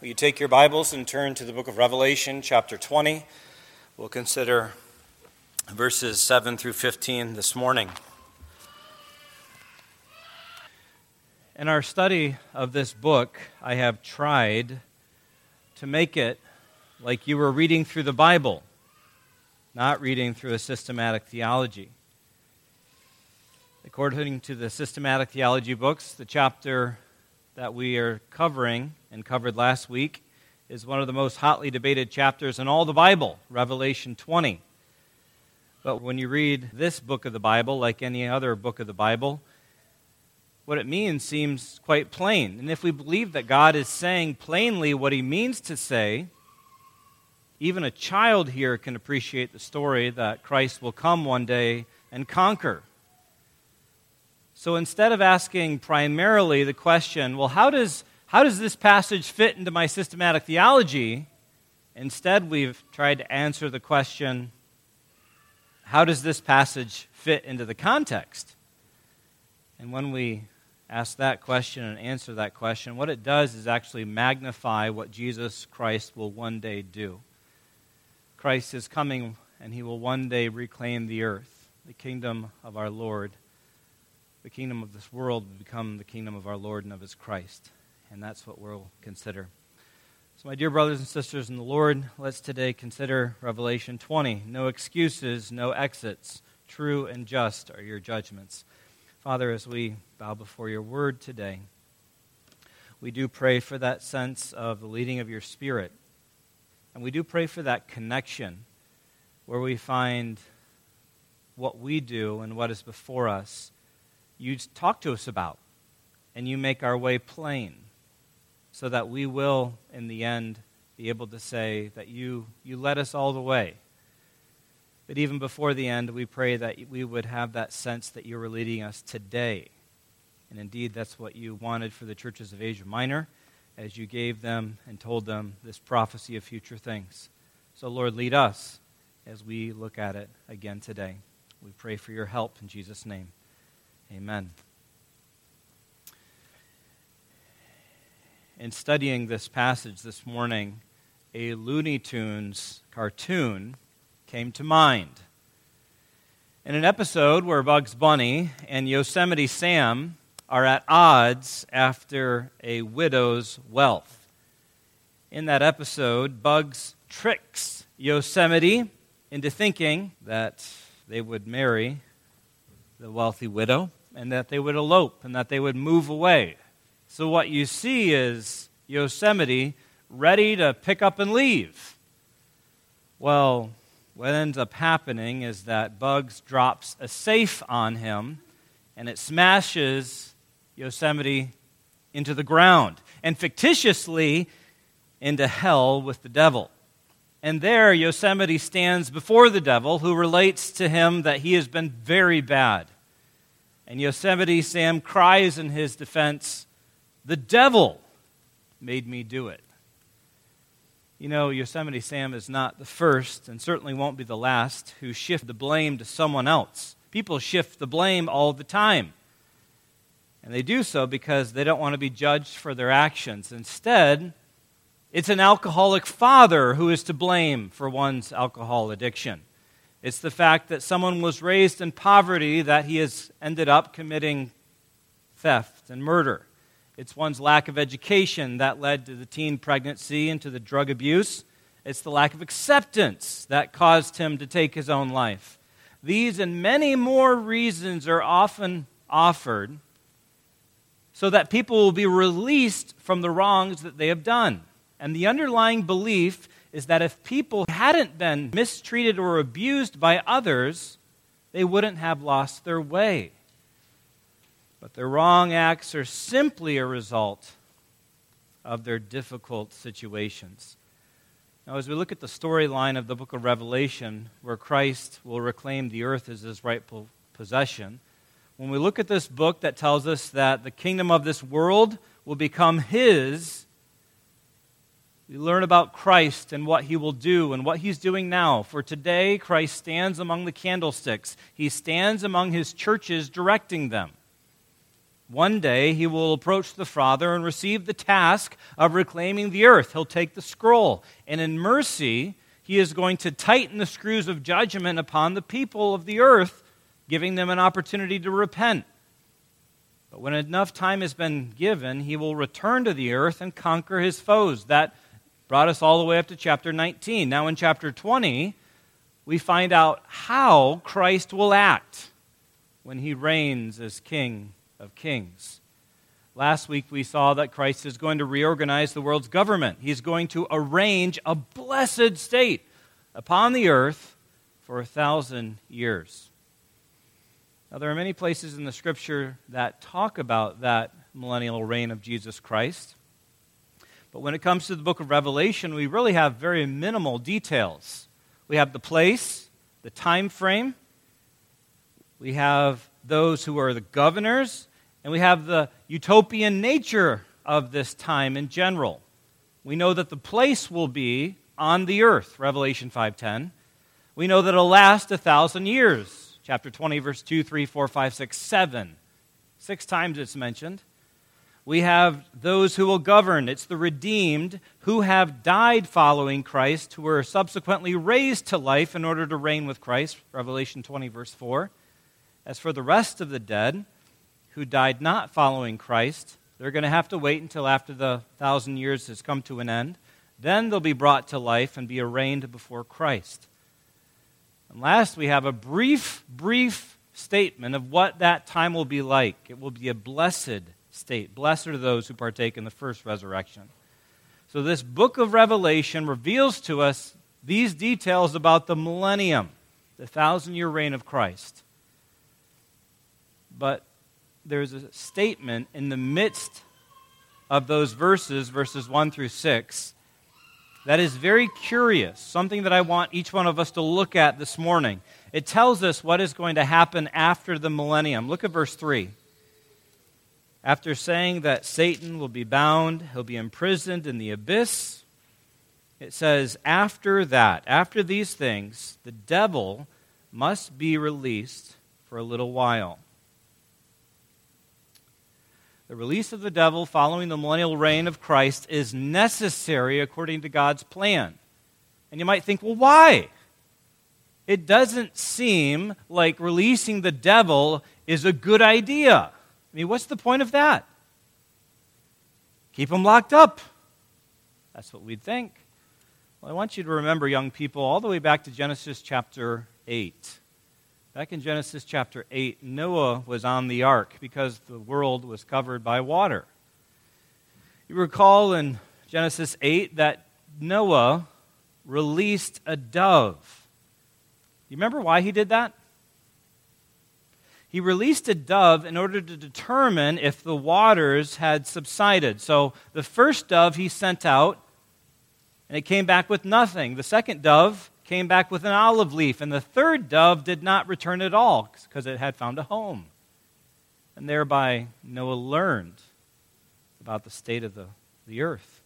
will you take your Bibles and turn to the book of Revelation, chapter 20? We'll consider verses 7 through 15 this morning. In our study of this book, I have tried to make it like you were reading through the Bible, not reading through a systematic theology. According to the systematic theology books, the chapter that we are covering and covered last week is one of the most hotly debated chapters in all the Bible, Revelation 20. But when you read this book of the Bible, like any other book of the Bible, what it means seems quite plain. And if we believe that God is saying plainly what he means to say, even a child here can appreciate the story that Christ will come one day and conquer so instead of asking primarily the question, well, how does, how does this passage fit into my systematic theology? Instead, we've tried to answer the question, how does this passage fit into the context? And when we ask that question and answer that question, what it does is actually magnify what Jesus Christ will one day do. Christ is coming, and he will one day reclaim the earth, the kingdom of our Lord the kingdom of this world will become the kingdom of our Lord and of his Christ. And that's what we'll consider. So, my dear brothers and sisters in the Lord, let's today consider Revelation 20. No excuses, no exits. True and just are your judgments. Father, as we bow before your word today, we do pray for that sense of the leading of your Spirit. And we do pray for that connection where we find what we do and what is before us you talk to us about and you make our way plain so that we will, in the end, be able to say that you, you led us all the way. But even before the end, we pray that we would have that sense that you were leading us today. And indeed, that's what you wanted for the churches of Asia Minor as you gave them and told them this prophecy of future things. So, Lord, lead us as we look at it again today. We pray for your help in Jesus' name. Amen. In studying this passage this morning, a Looney Tunes cartoon came to mind. In an episode where Bugs Bunny and Yosemite Sam are at odds after a widow's wealth. In that episode, Bugs tricks Yosemite into thinking that they would marry the wealthy widow and that they would elope and that they would move away. So, what you see is Yosemite ready to pick up and leave. Well, what ends up happening is that Bugs drops a safe on him and it smashes Yosemite into the ground and fictitiously into hell with the devil. And there, Yosemite stands before the devil, who relates to him that he has been very bad. And Yosemite Sam cries in his defense, The devil made me do it. You know, Yosemite Sam is not the first, and certainly won't be the last, who shift the blame to someone else. People shift the blame all the time. And they do so because they don't want to be judged for their actions. Instead, it's an alcoholic father who is to blame for one's alcohol addiction. It's the fact that someone was raised in poverty that he has ended up committing theft and murder. It's one's lack of education that led to the teen pregnancy and to the drug abuse. It's the lack of acceptance that caused him to take his own life. These and many more reasons are often offered so that people will be released from the wrongs that they have done. And the underlying belief is that if people hadn't been mistreated or abused by others, they wouldn't have lost their way. But their wrong acts are simply a result of their difficult situations. Now, as we look at the storyline of the book of Revelation, where Christ will reclaim the earth as his rightful possession, when we look at this book that tells us that the kingdom of this world will become his we learn about Christ and what he will do and what he's doing now. For today, Christ stands among the candlesticks, he stands among his churches, directing them. One day he will approach the Father and receive the task of reclaiming the earth. He'll take the scroll, and in mercy, he is going to tighten the screws of judgment upon the people of the earth, giving them an opportunity to repent. But when enough time has been given, he will return to the earth and conquer his foes. That brought us all the way up to chapter 19. Now, in chapter 20, we find out how Christ will act when he reigns as King of Kings. Last week we saw that Christ is going to reorganize the world's government. He's going to arrange a blessed state upon the earth for a thousand years. Now, there are many places in the scripture that talk about that millennial reign of Jesus Christ. But when it comes to the book of Revelation, we really have very minimal details. We have the place, the time frame, we have those who are the governors, and we have the utopian nature of this time in general. We know that the place will be on the earth, Revelation 5:10. We know that it'll last a thousand years, chapter 20, verse 2, 3, 4, 5, 6, 7. Six times it's mentioned. We have those who will govern. It's the redeemed who have died following Christ, who were subsequently raised to life in order to reign with Christ, Revelation 20, verse 4. As for the rest of the dead who died not following Christ, they're going to have to wait until after the thousand years has come to an end. Then they'll be brought to life and be arraigned before Christ. And last, we have a brief, brief statement of what that time will be like. It will be a blessed state. Blessed are those who partake in the first resurrection. So, this book of Revelation reveals to us these details about the millennium, the thousand year reign of Christ but there's a statement in the midst of those verses, verses 1 through 6, that is very curious, something that I want each one of us to look at this morning. It tells us what is going to happen after the millennium. Look at verse 3. After saying that Satan will be bound, he'll be imprisoned in the abyss, it says, after that, after these things, the devil must be released for a little while. The release of the devil following the millennial reign of Christ is necessary according to God's plan. And you might think, well, why? It doesn't seem like releasing the devil is a good idea. I mean, what's the point of that? Keep him locked up. That's what we'd think. Well, I want you to remember, young people, all the way back to Genesis chapter 8. Back in Genesis chapter 8, Noah was on the ark because the world was covered by water. You recall in Genesis 8 that Noah released a dove. You remember why he did that? He released a dove in order to determine if the waters had subsided. So the first dove he sent out, and it came back with nothing. The second dove came back with an olive leaf, and the third dove did not return at all because it had found a home. And thereby Noah learned about the state of the, the earth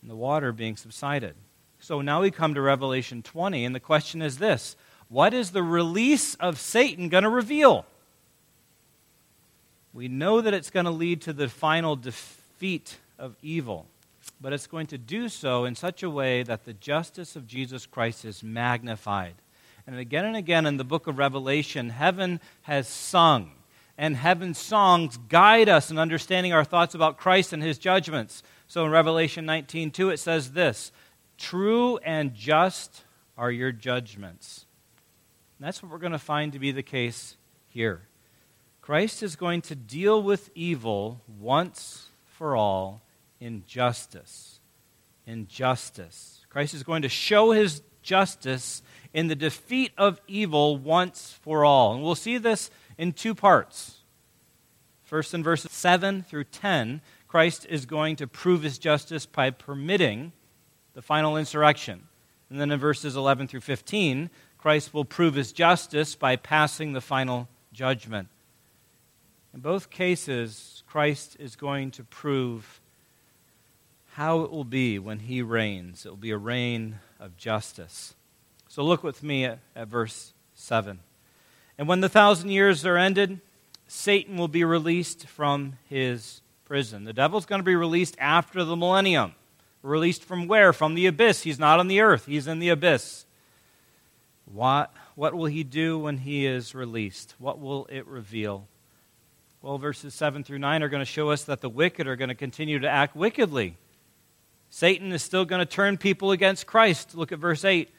and the water being subsided. So now we come to Revelation 20, and the question is this What is the release of Satan going to reveal? We know that it's going to lead to the final defeat of evil but it's going to do so in such a way that the justice of Jesus Christ is magnified. And again and again in the book of Revelation, heaven has sung, and heaven's songs guide us in understanding our thoughts about Christ and his judgments. So in Revelation 19 2, it says this True and just are your judgments. And that's what we're going to find to be the case here. Christ is going to deal with evil once for all in justice. Christ is going to show his justice in the defeat of evil once for all. And we'll see this in two parts. First, in verses 7 through 10, Christ is going to prove his justice by permitting the final insurrection. And then in verses 11 through 15, Christ will prove his justice by passing the final judgment. In both cases, Christ is going to prove how it will be when he reigns. It will be a reign of justice. So look with me at, at verse 7. And when the thousand years are ended, Satan will be released from his prison. The devil's going to be released after the millennium. Released from where? From the abyss. He's not on the earth, he's in the abyss. What, what will he do when he is released? What will it reveal? Well, verses 7 through 9 are going to show us that the wicked are going to continue to act wickedly. Satan is still going to turn people against Christ. Look at verse 8.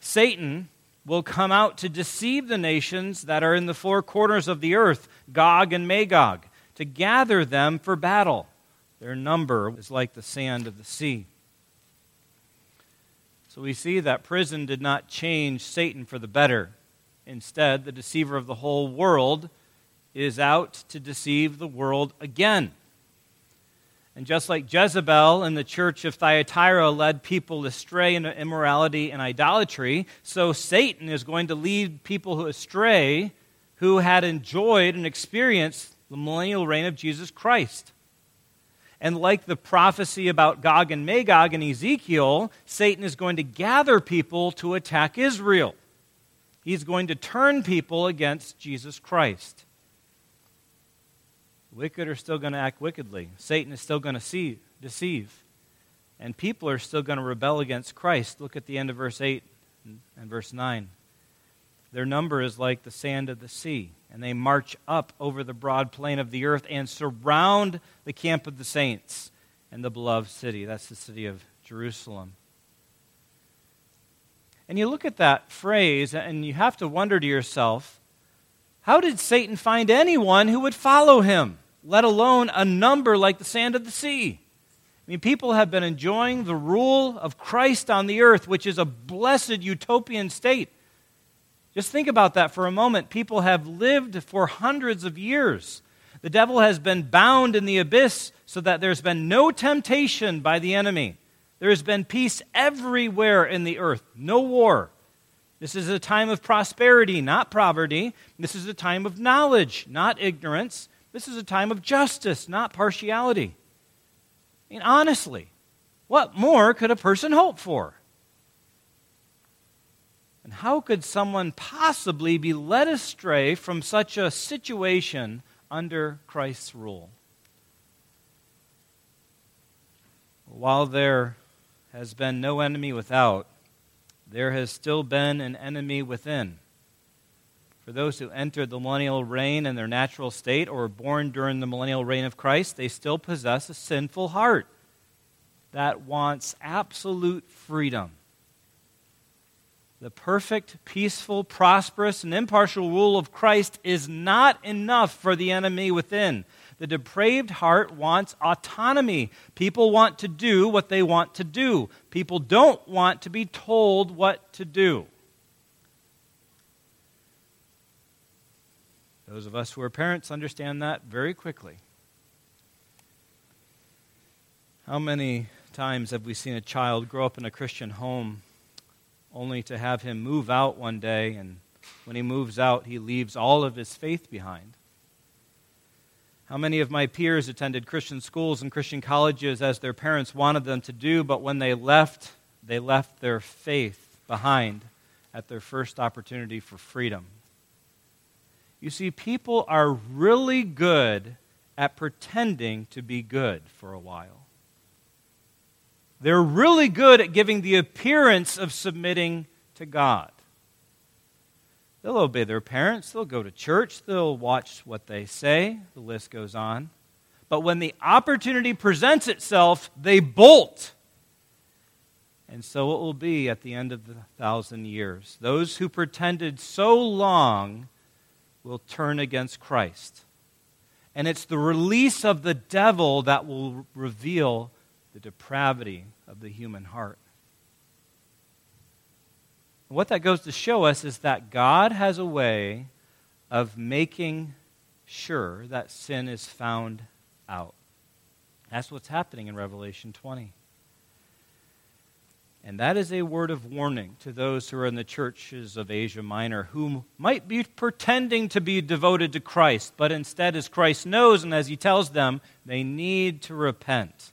Satan will come out to deceive the nations that are in the four corners of the earth, Gog and Magog, to gather them for battle. Their number is like the sand of the sea. So we see that prison did not change Satan for the better. Instead, the deceiver of the whole world is out to deceive the world again. And just like Jezebel and the church of Thyatira led people astray into immorality and idolatry, so Satan is going to lead people astray who had enjoyed and experienced the millennial reign of Jesus Christ. And like the prophecy about Gog and Magog in Ezekiel, Satan is going to gather people to attack Israel. He's going to turn people against Jesus Christ. Wicked are still going to act wickedly. Satan is still going to deceive. And people are still going to rebel against Christ. Look at the end of verse 8 and verse 9. Their number is like the sand of the sea and they march up over the broad plain of the earth and surround the camp of the saints and the beloved city. That's the city of Jerusalem. And you look at that phrase and you have to wonder to yourself how did Satan find anyone who would follow him, let alone a number like the sand of the sea? I mean, people have been enjoying the rule of Christ on the earth, which is a blessed utopian state. Just think about that for a moment. People have lived for hundreds of years. The devil has been bound in the abyss so that there's been no temptation by the enemy. There has been peace everywhere in the earth, no war. This is a time of prosperity, not poverty. This is a time of knowledge, not ignorance. This is a time of justice, not partiality. I mean, honestly, what more could a person hope for? And how could someone possibly be led astray from such a situation under Christ's rule? While there has been no enemy without, there has still been an enemy within. For those who entered the millennial reign in their natural state or were born during the millennial reign of Christ, they still possess a sinful heart that wants absolute freedom the perfect, peaceful, prosperous, and impartial rule of Christ is not enough for the enemy within. The depraved heart wants autonomy. People want to do what they want to do. People don't want to be told what to do. Those of us who are parents understand that very quickly. How many times have we seen a child grow up in a Christian home only to have him move out one day, and when he moves out, he leaves all of his faith behind. How many of my peers attended Christian schools and Christian colleges as their parents wanted them to do, but when they left, they left their faith behind at their first opportunity for freedom? You see, people are really good at pretending to be good for a while. They're really good at giving the appearance of submitting to God. They'll obey their parents, they'll go to church, they'll watch what they say, the list goes on. But when the opportunity presents itself, they bolt. And so it will be at the end of the thousand years. Those who pretended so long will turn against Christ. And it's the release of the devil that will reveal the depravity of the human heart. What that goes to show us is that God has a way of making sure that sin is found out. That's what's happening in Revelation 20. And that is a word of warning to those who are in the churches of Asia Minor who might be pretending to be devoted to Christ, but instead, as Christ knows and as he tells them, they need to repent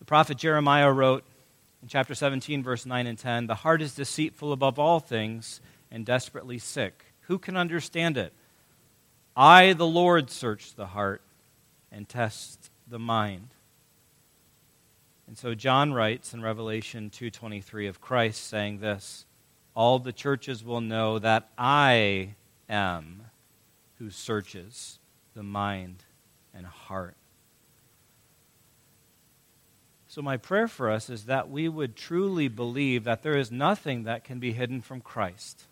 The prophet Jeremiah wrote in chapter 17, verse 9 and 10 The heart is deceitful above all things and desperately sick. Who can understand it? I, the Lord, search the heart and test the mind. And so John writes in Revelation 2:23 of Christ saying this, all the churches will know that I am who searches the mind and heart. So, my prayer for us is that we would truly believe that there is nothing that can be hidden from Christ.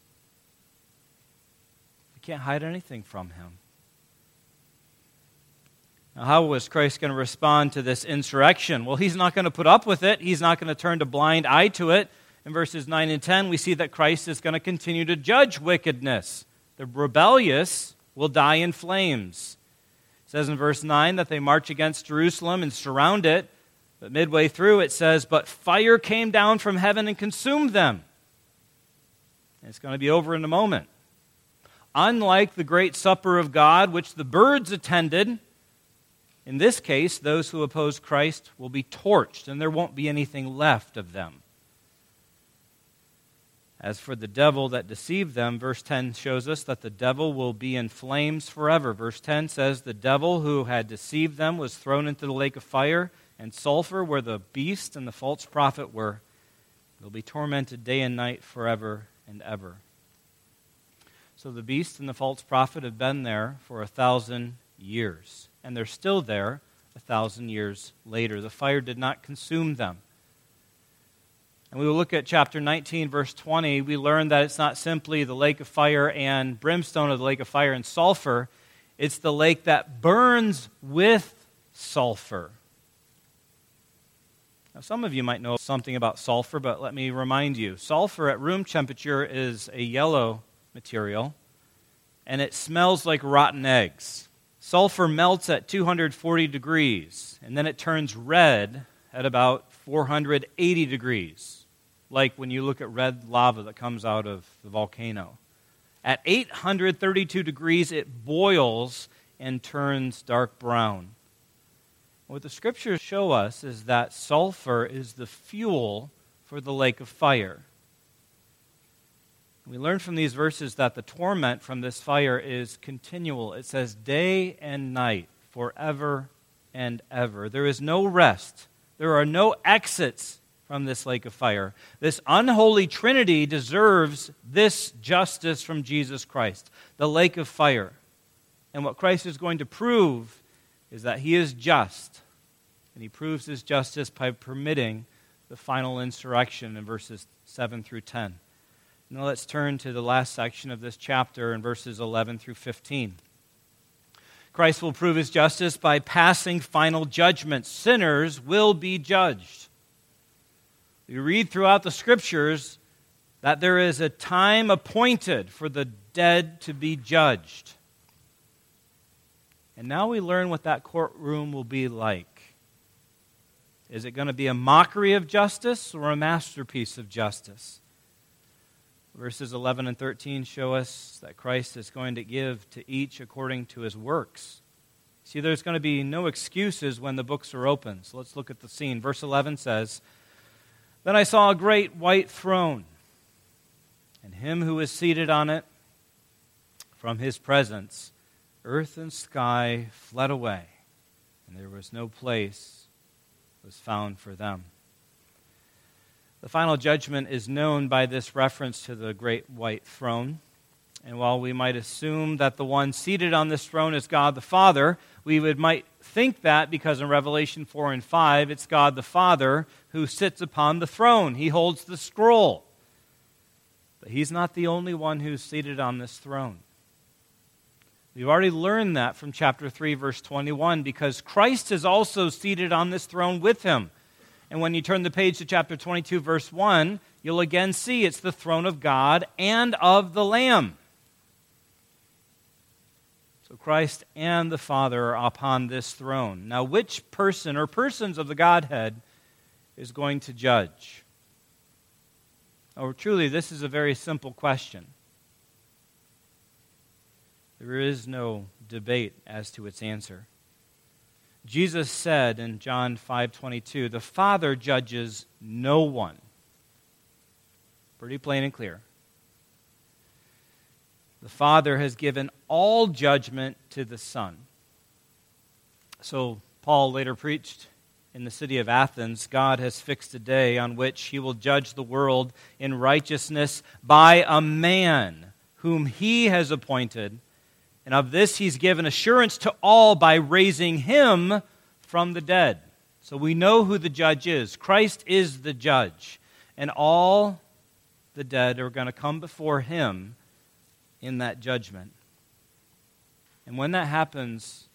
We can't hide anything from Him. How was Christ going to respond to this insurrection? Well, he's not going to put up with it. He's not going to turn a blind eye to it. In verses 9 and 10, we see that Christ is going to continue to judge wickedness. The rebellious will die in flames. It says in verse 9 that they march against Jerusalem and surround it. But midway through, it says, But fire came down from heaven and consumed them. And it's going to be over in a moment. Unlike the great supper of God, which the birds attended, in this case, those who oppose Christ will be torched, and there won't be anything left of them. As for the devil that deceived them, verse 10 shows us that the devil will be in flames forever. Verse 10 says, The devil who had deceived them was thrown into the lake of fire and sulfur, where the beast and the false prophet were. They'll be tormented day and night forever and ever. So the beast and the false prophet have been there for a thousand years and they're still there a thousand years later. The fire did not consume them. And we will look at chapter 19, verse 20. We learn that it's not simply the lake of fire and brimstone or the lake of fire and sulfur, it's the lake that burns with sulfur. Now, some of you might know something about sulfur, but let me remind you sulfur at room temperature is a yellow material, and it smells like rotten eggs. Sulfur melts at 240 degrees, and then it turns red at about 480 degrees, like when you look at red lava that comes out of the volcano. At 832 degrees, it boils and turns dark brown. What the scriptures show us is that sulfur is the fuel for the lake of fire. We learn from these verses that the torment from this fire is continual. It says day and night, forever and ever. There is no rest, there are no exits from this lake of fire. This unholy trinity deserves this justice from Jesus Christ, the lake of fire. And what Christ is going to prove is that he is just. And he proves his justice by permitting the final insurrection in verses 7 through 10. Now let's turn to the last section of this chapter in verses 11 through 15. Christ will prove his justice by passing final judgment. Sinners will be judged. We read throughout the scriptures that there is a time appointed for the dead to be judged. And now we learn what that courtroom will be like. Is it going to be a mockery of justice or a masterpiece of justice? Verses 11 and 13 show us that Christ is going to give to each according to his works. See, there's going to be no excuses when the books are open. So let's look at the scene. Verse 11 says Then I saw a great white throne, and him who was seated on it. From his presence, earth and sky fled away, and there was no place was found for them. The final judgment is known by this reference to the great white throne. And while we might assume that the one seated on this throne is God the Father, we would might think that because in Revelation 4 and 5, it's God the Father who sits upon the throne. He holds the scroll. But he's not the only one who's seated on this throne. We've already learned that from chapter 3, verse 21, because Christ is also seated on this throne with him. And when you turn the page to chapter 22, verse 1, you'll again see it's the throne of God and of the Lamb. So Christ and the Father are upon this throne. Now, which person or persons of the Godhead is going to judge? Oh, truly, this is a very simple question. There is no debate as to its answer. Jesus said in John 5:22, "The Father judges no one." Pretty plain and clear. the Father has given all judgment to the Son. So, Paul later preached in the city of Athens God has fixed a day on which he will judge the world in righteousness by a man whom he has appointed. And of this he's given assurance to all by raising him from the dead. So we know who the judge is. Christ is the judge. And all the dead are going to come before him in that judgment. And when that happens,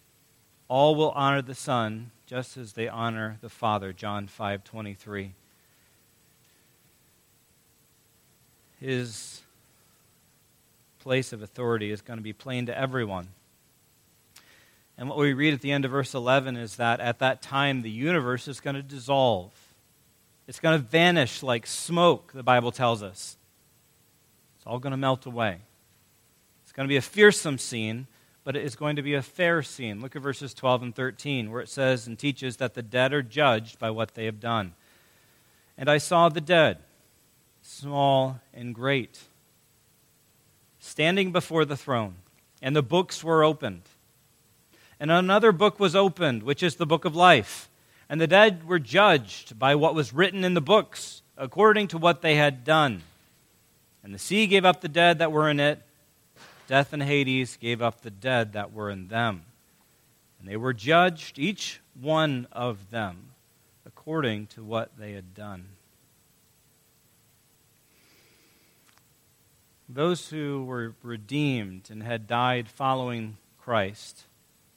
all will honor the Son just as they honor the Father. John 5:23. His place of authority is going to be plain to everyone. And what we read at the end of verse 11 is that at that time the universe is going to dissolve. It's going to vanish like smoke, the Bible tells us. It's all going to melt away. It's going to be a fearsome scene, but it is going to be a fair scene. Look at verses 12 and 13, where it says and teaches that the dead are judged by what they have done. And I saw the dead, small and great, standing before the throne, and the books were opened. And another book was opened, which is the book of life. And the dead were judged by what was written in the books, according to what they had done. And the sea gave up the dead that were in it. Death and Hades gave up the dead that were in them. And they were judged, each one of them, according to what they had done. Those who were redeemed and had died following Christ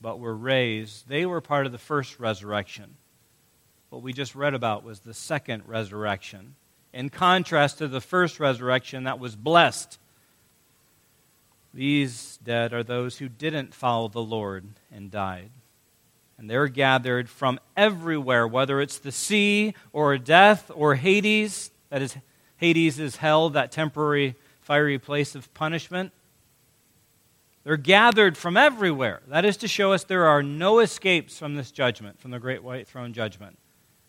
but were raised, they were part of the first resurrection. What we just read about was the second resurrection. In contrast to the first resurrection that was blessed, these dead are those who didn't follow the Lord and died. And they're gathered from everywhere, whether it's the sea or death or Hades. That is, Hades is hell, that temporary fiery place of punishment. They're gathered from everywhere. That is to show us there are no escapes from this judgment, from the great white throne judgment.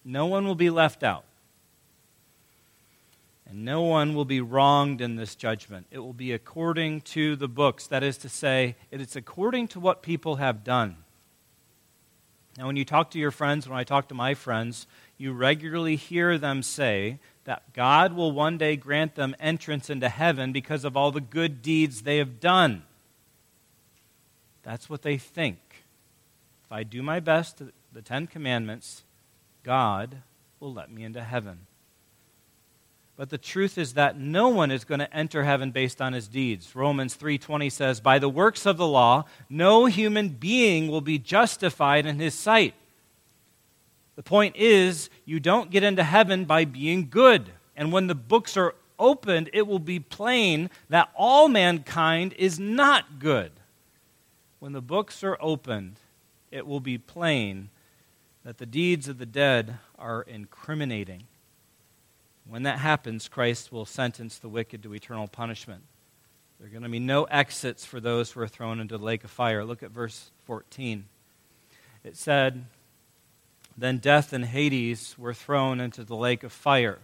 No one will be left out. And no one will be wronged in this judgment. It will be according to the books. That is to say, it is according to what people have done. Now, when you talk to your friends, when I talk to my friends, you regularly hear them say that God will one day grant them entrance into heaven because of all the good deeds they have done. That's what they think. If I do my best to the Ten Commandments, God will let me into heaven. But the truth is that no one is going to enter heaven based on his deeds. Romans 3:20 says, "By the works of the law, no human being will be justified in his sight." The point is, you don't get into heaven by being good. And when the books are opened, it will be plain that all mankind is not good when the books are opened, it will be plain that the deeds of the dead are incriminating. When that happens, Christ will sentence the wicked to eternal punishment. There are going to be no exits for those who are thrown into the lake of fire. Look at verse 14. It said, Then death and Hades were thrown into the lake of fire.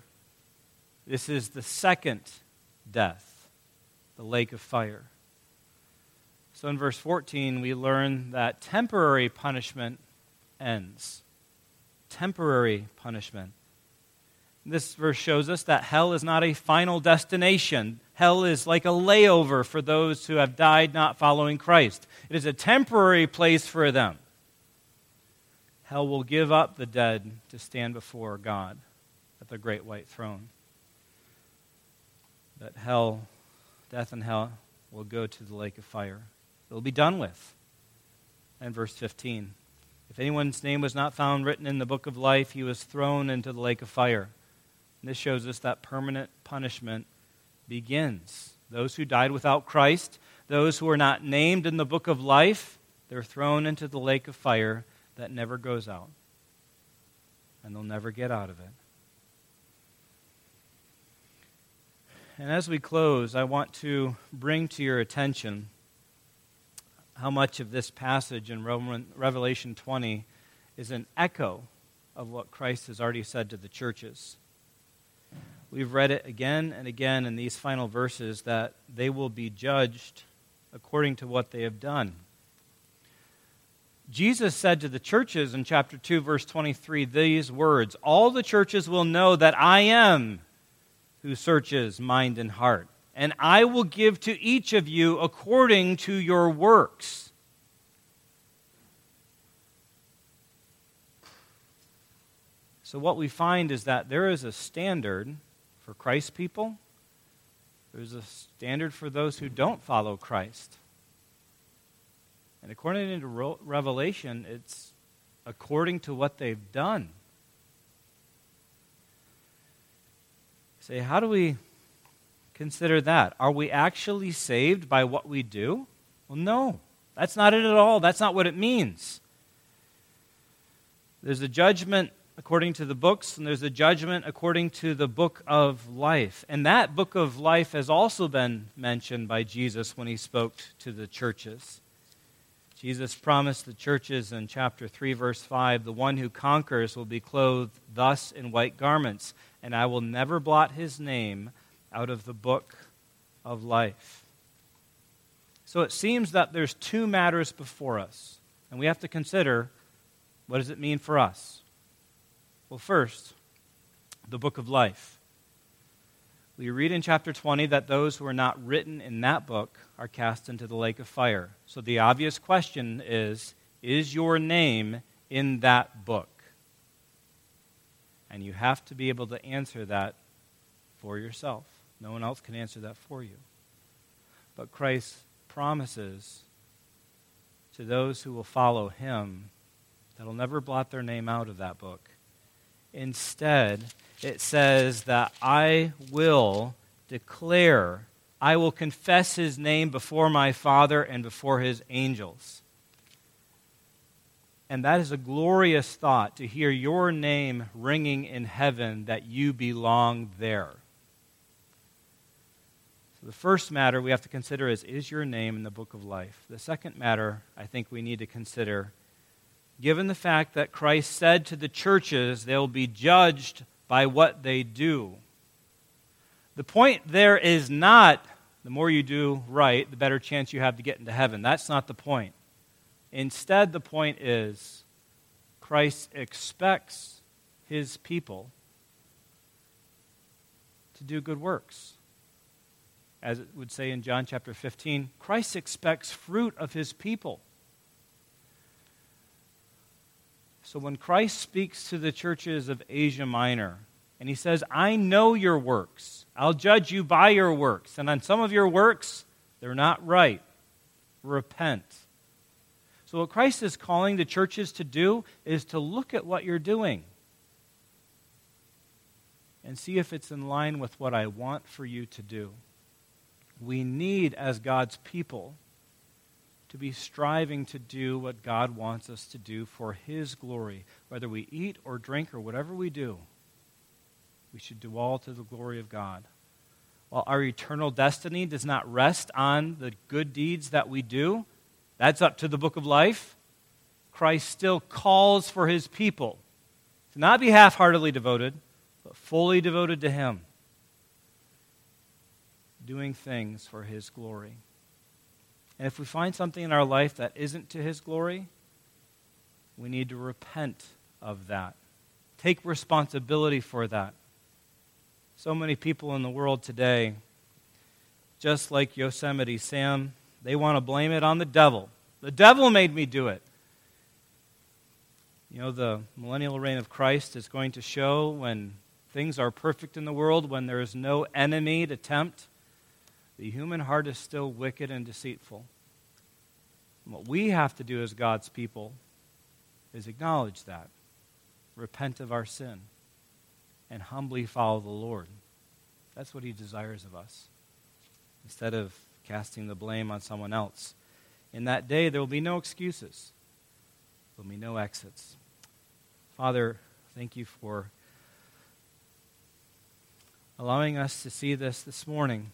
This is the second death, the lake of fire. So in verse 14, we learn that temporary punishment ends. Temporary punishment. This verse shows us that hell is not a final destination. Hell is like a layover for those who have died not following Christ. It is a temporary place for them. Hell will give up the dead to stand before God at the great white throne. That hell, death and hell, will go to the lake of fire. It will be done with. And verse 15 If anyone's name was not found written in the book of life, he was thrown into the lake of fire. And this shows us that permanent punishment begins. Those who died without Christ, those who are not named in the book of life, they're thrown into the lake of fire that never goes out. And they'll never get out of it. And as we close, I want to bring to your attention how much of this passage in Revelation 20 is an echo of what Christ has already said to the churches. We've read it again and again in these final verses that they will be judged according to what they have done. Jesus said to the churches in chapter 2, verse 23, these words All the churches will know that I am who searches mind and heart, and I will give to each of you according to your works. So, what we find is that there is a standard for Christ's people, there's a standard for those who don't follow Christ. And according to Revelation, it's according to what they've done. Say, how do we consider that? Are we actually saved by what we do? Well, no. That's not it at all. That's not what it means. There's a judgment according to the books, and there's a judgment according to the book of life. And that book of life has also been mentioned by Jesus when he spoke to the churches. Jesus promised the churches in chapter 3, verse 5 the one who conquers will be clothed thus in white garments, and I will never blot his name out of the book of life. So it seems that there's two matters before us, and we have to consider what does it mean for us? Well, first, the book of life. We read in chapter 20 that those who are not written in that book are cast into the lake of fire. So the obvious question is Is your name in that book? And you have to be able to answer that for yourself. No one else can answer that for you. But Christ promises to those who will follow him that he'll never blot their name out of that book. Instead, it says that I will declare, I will confess his name before my Father and before his angels. And that is a glorious thought to hear your name ringing in heaven that you belong there. So, the first matter we have to consider is Is your name in the book of life? The second matter I think we need to consider, given the fact that Christ said to the churches they'll be judged by what they do. The point there is not the more you do right, the better chance you have to get into heaven. That's not the point. Instead, the point is Christ expects his people to do good works. As it would say in John chapter 15, Christ expects fruit of his people. So when Christ speaks to the churches of Asia Minor, and he says, I know your works. I'll judge you by your works. And on some of your works, they're not right. Repent. So, what Christ is calling the churches to do is to look at what you're doing and see if it's in line with what I want for you to do. We need, as God's people, to be striving to do what God wants us to do for His glory. Whether we eat or drink or whatever we do, we should do all to the glory of God. While our eternal destiny does not rest on the good deeds that we do, that's up to the book of life. Christ still calls for his people to not be half heartedly devoted, but fully devoted to him, doing things for his glory. And if we find something in our life that isn't to His glory, we need to repent of that. Take responsibility for that. So many people in the world today, just like Yosemite Sam, they want to blame it on the devil. The devil made me do it. You know, the millennial reign of Christ is going to show when things are perfect in the world, when there is no enemy to tempt the human heart is still wicked and deceitful. And what we have to do as God's people is acknowledge that, repent of our sin, and humbly follow the Lord. That's what He desires of us, instead of casting the blame on someone else. In that day, there will be no excuses, there will be no exits. Father, thank you for allowing us to see this this morning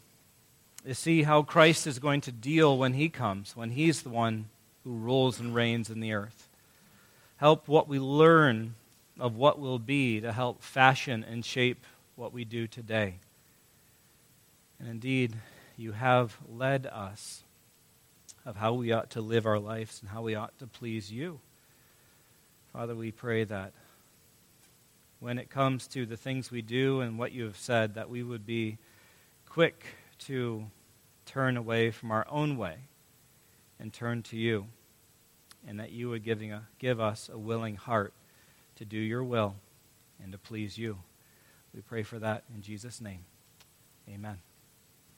to see how Christ is going to deal when he comes, when he's the one who rules and reigns in the earth. Help what we learn of what will be to help fashion and shape what we do today. And indeed, you have led us of how we ought to live our lives and how we ought to please you. Father, we pray that when it comes to the things we do and what you have said, that we would be quick to turn away from our own way and turn to you, and that you would giving a, give us a willing heart to do your will and to please you. We pray for that in Jesus' name. Amen.